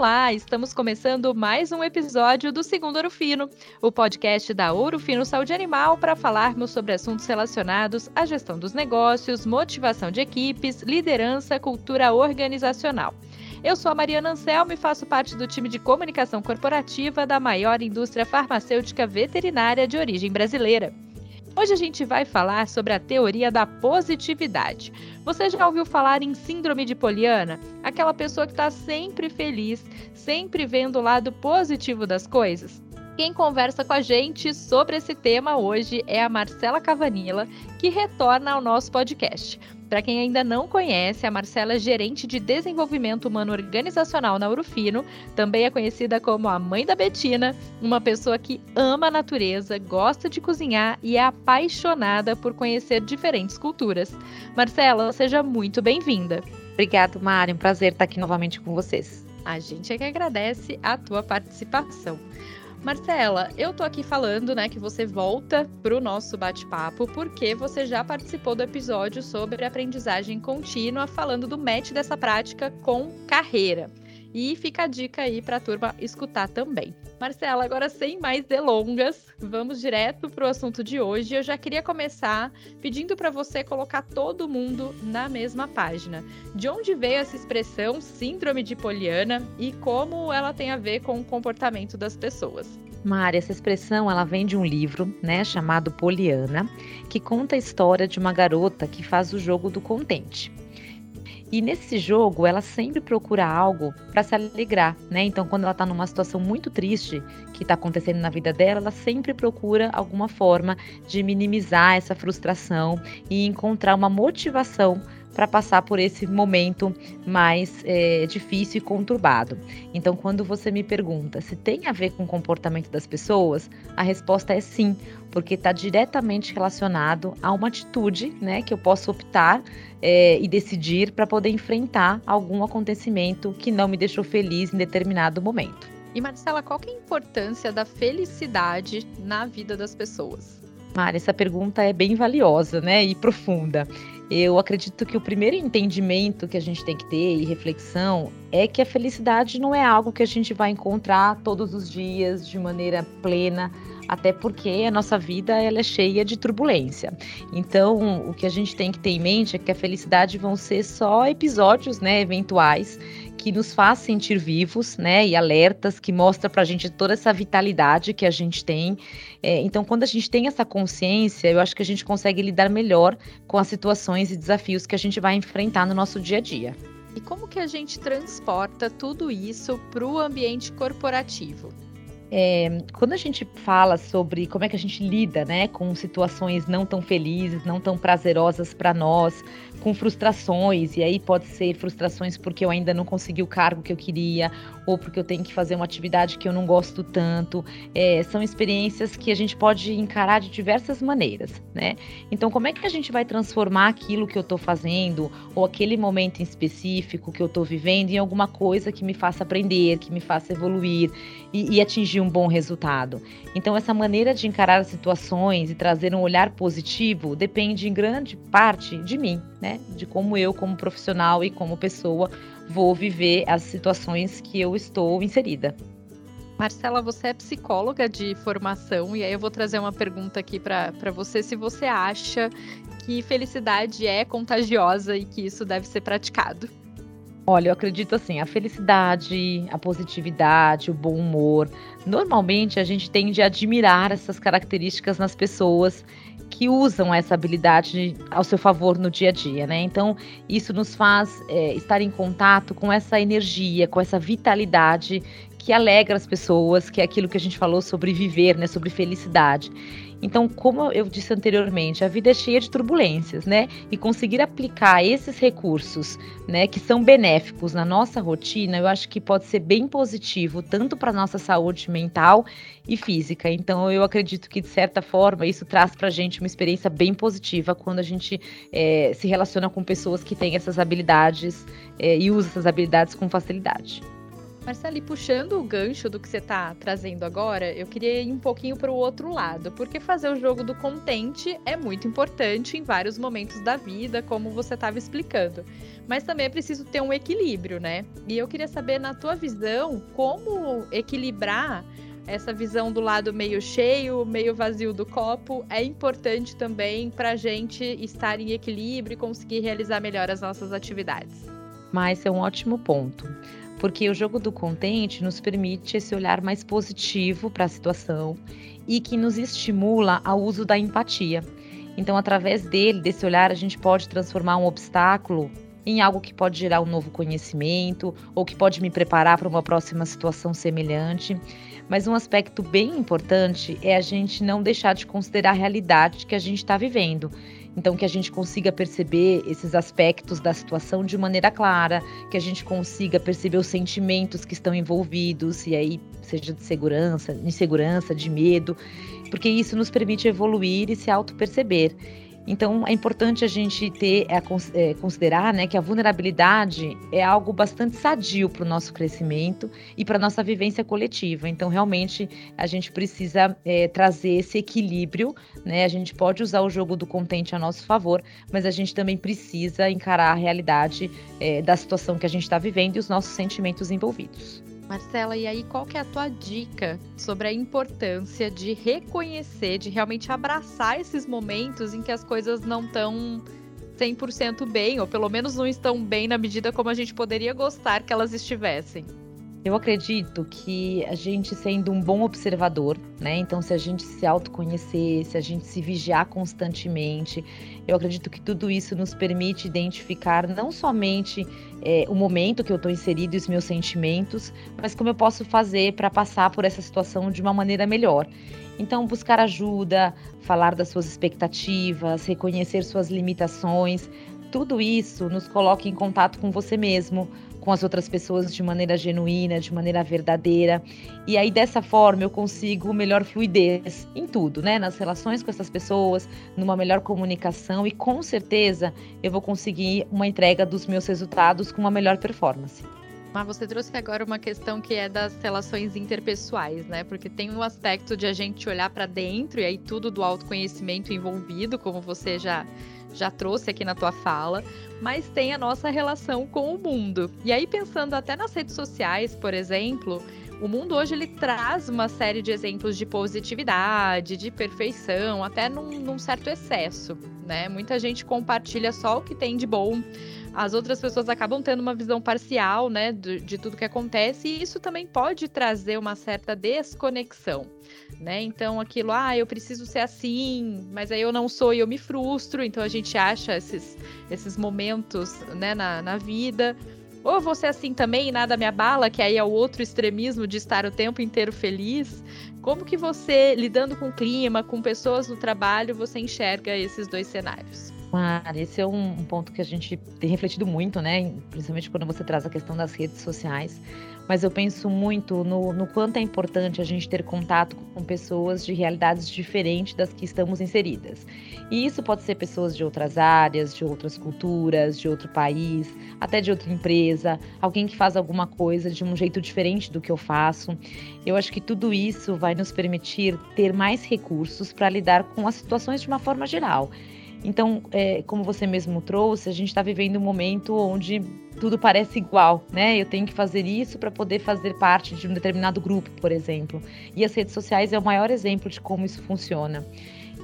Olá, estamos começando mais um episódio do Segundo Ouro Fino, o podcast da Ouro Fino Saúde Animal para falarmos sobre assuntos relacionados à gestão dos negócios, motivação de equipes, liderança, cultura organizacional. Eu sou a Mariana Anselmo e faço parte do time de comunicação corporativa da maior indústria farmacêutica veterinária de origem brasileira. Hoje a gente vai falar sobre a teoria da positividade. Você já ouviu falar em síndrome de Poliana? Aquela pessoa que está sempre feliz, sempre vendo o lado positivo das coisas? Quem conversa com a gente sobre esse tema hoje é a Marcela Cavanilla, que retorna ao nosso podcast. Para quem ainda não conhece, a Marcela é gerente de desenvolvimento humano organizacional na Urufino, também é conhecida como a mãe da Betina, uma pessoa que ama a natureza, gosta de cozinhar e é apaixonada por conhecer diferentes culturas. Marcela, seja muito bem-vinda. Obrigada, Mari. Um prazer estar aqui novamente com vocês. A gente é que agradece a tua participação. Marcela, eu tô aqui falando, né, que você volta pro nosso bate-papo porque você já participou do episódio sobre aprendizagem contínua, falando do match dessa prática com carreira. E fica a dica aí para a turma escutar também. Marcela, agora sem mais delongas, vamos direto para o assunto de hoje. Eu já queria começar pedindo para você colocar todo mundo na mesma página. De onde veio essa expressão síndrome de Poliana e como ela tem a ver com o comportamento das pessoas? Mari, essa expressão ela vem de um livro, né, chamado Poliana, que conta a história de uma garota que faz o jogo do contente. E nesse jogo, ela sempre procura algo para se alegrar, né? Então, quando ela está numa situação muito triste que está acontecendo na vida dela, ela sempre procura alguma forma de minimizar essa frustração e encontrar uma motivação para passar por esse momento mais é, difícil e conturbado. Então, quando você me pergunta se tem a ver com o comportamento das pessoas, a resposta é sim, porque está diretamente relacionado a uma atitude né, que eu posso optar é, e decidir para poder enfrentar algum acontecimento que não me deixou feliz em determinado momento. E Marcela, qual é a importância da felicidade na vida das pessoas? Mari, essa pergunta é bem valiosa, né, e profunda. Eu acredito que o primeiro entendimento que a gente tem que ter e reflexão é que a felicidade não é algo que a gente vai encontrar todos os dias de maneira plena, até porque a nossa vida ela é cheia de turbulência. Então, o que a gente tem que ter em mente é que a felicidade vão ser só episódios, né, eventuais que nos faz sentir vivos, né, e alertas, que mostra para a gente toda essa vitalidade que a gente tem. É, então, quando a gente tem essa consciência, eu acho que a gente consegue lidar melhor com as situações e desafios que a gente vai enfrentar no nosso dia a dia. E como que a gente transporta tudo isso para o ambiente corporativo? É, quando a gente fala sobre como é que a gente lida né, com situações não tão felizes, não tão prazerosas para nós, com frustrações, e aí pode ser frustrações porque eu ainda não consegui o cargo que eu queria, ou porque eu tenho que fazer uma atividade que eu não gosto tanto. É, são experiências que a gente pode encarar de diversas maneiras, né? Então, como é que a gente vai transformar aquilo que eu estou fazendo, ou aquele momento em específico que eu estou vivendo, em alguma coisa que me faça aprender, que me faça evoluir e, e atingir um bom resultado? Então, essa maneira de encarar as situações e trazer um olhar positivo depende em grande parte de mim, né? Né? De como eu, como profissional e como pessoa, vou viver as situações que eu estou inserida. Marcela, você é psicóloga de formação e aí eu vou trazer uma pergunta aqui para você se você acha que felicidade é contagiosa e que isso deve ser praticado. Olha, eu acredito assim, a felicidade, a positividade, o bom humor. Normalmente a gente tende a admirar essas características nas pessoas que usam essa habilidade ao seu favor no dia a dia, né? Então, isso nos faz é, estar em contato com essa energia, com essa vitalidade que alegra as pessoas, que é aquilo que a gente falou sobre viver, né? Sobre felicidade. Então, como eu disse anteriormente, a vida é cheia de turbulências, né? E conseguir aplicar esses recursos, né, que são benéficos na nossa rotina, eu acho que pode ser bem positivo, tanto para nossa saúde mental e física. Então, eu acredito que, de certa forma, isso traz para a gente uma experiência bem positiva quando a gente é, se relaciona com pessoas que têm essas habilidades é, e usa essas habilidades com facilidade. Marcelo, puxando o gancho do que você está trazendo agora, eu queria ir um pouquinho para o outro lado, porque fazer o jogo do contente é muito importante em vários momentos da vida, como você estava explicando. Mas também é preciso ter um equilíbrio, né? E eu queria saber, na tua visão, como equilibrar essa visão do lado meio cheio, meio vazio do copo é importante também para a gente estar em equilíbrio e conseguir realizar melhor as nossas atividades. Mas é um ótimo ponto porque o jogo do contente nos permite esse olhar mais positivo para a situação e que nos estimula ao uso da empatia. Então, através dele, desse olhar, a gente pode transformar um obstáculo em algo que pode gerar um novo conhecimento ou que pode me preparar para uma próxima situação semelhante. Mas um aspecto bem importante é a gente não deixar de considerar a realidade que a gente está vivendo. Então, que a gente consiga perceber esses aspectos da situação de maneira clara, que a gente consiga perceber os sentimentos que estão envolvidos, e aí seja de segurança, insegurança, de medo, porque isso nos permite evoluir e se auto-perceber. Então é importante a gente ter, é, é, considerar né, que a vulnerabilidade é algo bastante sadio para o nosso crescimento e para a nossa vivência coletiva. Então, realmente, a gente precisa é, trazer esse equilíbrio. Né? A gente pode usar o jogo do contente a nosso favor, mas a gente também precisa encarar a realidade é, da situação que a gente está vivendo e os nossos sentimentos envolvidos. Marcela, e aí qual que é a tua dica sobre a importância de reconhecer, de realmente abraçar esses momentos em que as coisas não estão 100% bem, ou pelo menos não estão bem na medida como a gente poderia gostar que elas estivessem? Eu acredito que a gente sendo um bom observador, né? Então, se a gente se autoconhecer, se a gente se vigiar constantemente, eu acredito que tudo isso nos permite identificar não somente é, o momento que eu estou inserido e os meus sentimentos, mas como eu posso fazer para passar por essa situação de uma maneira melhor. Então, buscar ajuda, falar das suas expectativas, reconhecer suas limitações, tudo isso nos coloca em contato com você mesmo, com as outras pessoas de maneira genuína, de maneira verdadeira. E aí dessa forma eu consigo melhor fluidez em tudo, né? Nas relações com essas pessoas, numa melhor comunicação e com certeza eu vou conseguir uma entrega dos meus resultados com uma melhor performance. Mas você trouxe agora uma questão que é das relações interpessoais, né? Porque tem um aspecto de a gente olhar para dentro e aí tudo do autoconhecimento envolvido, como você já já trouxe aqui na tua fala, mas tem a nossa relação com o mundo. E aí, pensando até nas redes sociais, por exemplo, o mundo hoje ele traz uma série de exemplos de positividade, de perfeição, até num, num certo excesso, né? Muita gente compartilha só o que tem de bom as outras pessoas acabam tendo uma visão parcial, né, de, de, tudo que acontece, e isso também pode trazer uma certa desconexão, né? Então, aquilo, ah, eu preciso ser assim, mas aí eu não sou e eu me frustro, então a gente acha esses, esses momentos, né, na, na vida. Ou você assim também e nada me abala, que aí é o outro extremismo de estar o tempo inteiro feliz. Como que você, lidando com o clima, com pessoas no trabalho, você enxerga esses dois cenários? Claro, esse é um, um, ponto que a gente tem refletido muito, né? Principalmente quando você traz a questão das redes sociais. Mas eu penso muito no, no quanto é importante a gente ter contato com pessoas de realidades diferentes das que estamos inseridas. E isso pode ser pessoas de outras áreas, de outras culturas, de outro país, até de outra empresa, alguém que faz alguma coisa de um jeito diferente do que eu faço. Eu acho que tudo isso vai nos permitir ter mais recursos para lidar com as situações de uma forma geral. Então, é, como você mesmo trouxe, a gente está vivendo um momento onde tudo parece igual, né? Eu tenho que fazer isso para poder fazer parte de um determinado grupo, por exemplo. E as redes sociais é o maior exemplo de como isso funciona.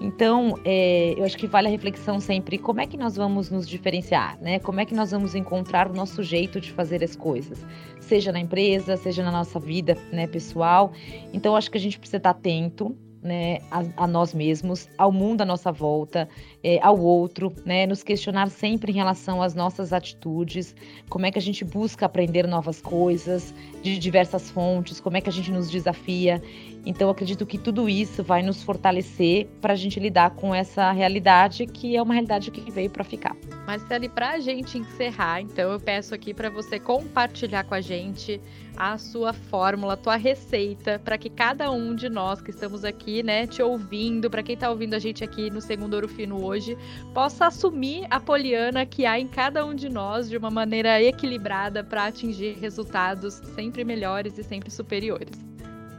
Então, é, eu acho que vale a reflexão sempre como é que nós vamos nos diferenciar, né? Como é que nós vamos encontrar o nosso jeito de fazer as coisas, seja na empresa, seja na nossa vida, né, pessoal. Então, acho que a gente precisa estar atento né, a, a, nós mesmos, ao mundo à nossa volta, é, ao outro, né, nos questionar sempre em relação às nossas atitudes, como é que a gente busca aprender novas coisas de diversas fontes, como é que a gente nos desafia Então, acredito que tudo isso vai nos fortalecer para a gente lidar com essa realidade que é uma realidade que veio para ficar. Marcele, para a gente encerrar, então eu peço aqui para você compartilhar com a gente a sua fórmula, a tua receita, para que cada um de nós que estamos aqui, né, te ouvindo, para quem está ouvindo a gente aqui no Segundo Ouro Fino hoje, possa assumir a poliana que há em cada um de nós de uma maneira equilibrada para atingir resultados sempre melhores e sempre superiores.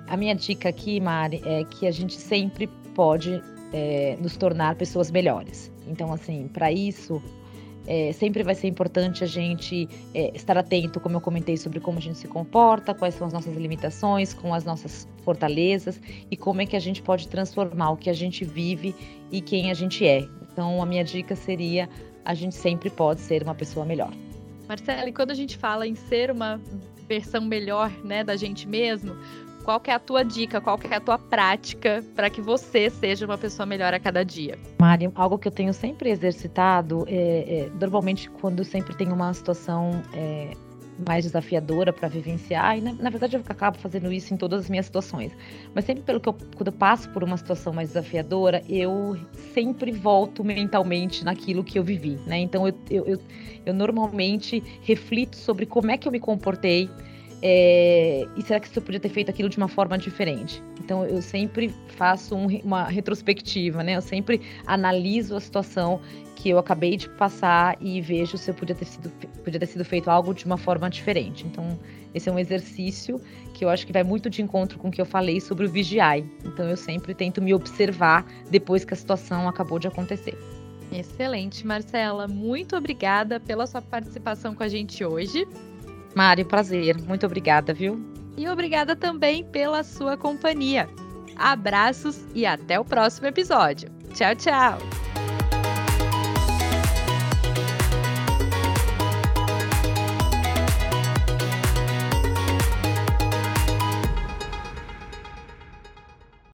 A minha dica aqui, Mari, é que a gente sempre pode é, nos tornar pessoas melhores. Então, assim, para isso, é, sempre vai ser importante a gente é, estar atento, como eu comentei, sobre como a gente se comporta, quais são as nossas limitações, com as nossas fortalezas e como é que a gente pode transformar o que a gente vive e quem a gente é. Então, a minha dica seria: a gente sempre pode ser uma pessoa melhor. Marcela, e quando a gente fala em ser uma versão melhor né, da gente mesmo, qual que é a tua dica, qual que é a tua prática para que você seja uma pessoa melhor a cada dia? Mari, algo que eu tenho sempre exercitado, é, é normalmente quando sempre tem uma situação é, mais desafiadora para vivenciar, e na, na, verdade eu acabo fazendo isso em todas as minhas situações, mas sempre pelo que eu, quando eu passo por uma situação mais desafiadora, eu sempre volto mentalmente naquilo que eu vivi, né? Então eu, eu, eu, eu normalmente reflito sobre como é que eu me comportei é, e será que você podia ter feito aquilo de uma forma diferente? Então eu sempre faço um, uma retrospectiva, né? Eu sempre analiso a situação que eu acabei de passar e vejo se eu podia ter sido, podia ter sido feito algo de uma forma diferente. Então esse é um exercício que eu acho que vai muito de encontro com o que eu falei sobre o vigiai. Então eu sempre tento me observar depois que a situação acabou de acontecer. Excelente, Marcela. Muito obrigada pela sua participação com a gente hoje. Mari, prazer. Muito obrigada, viu? E obrigada também pela sua companhia. Abraços e até o próximo episódio. Tchau, tchau!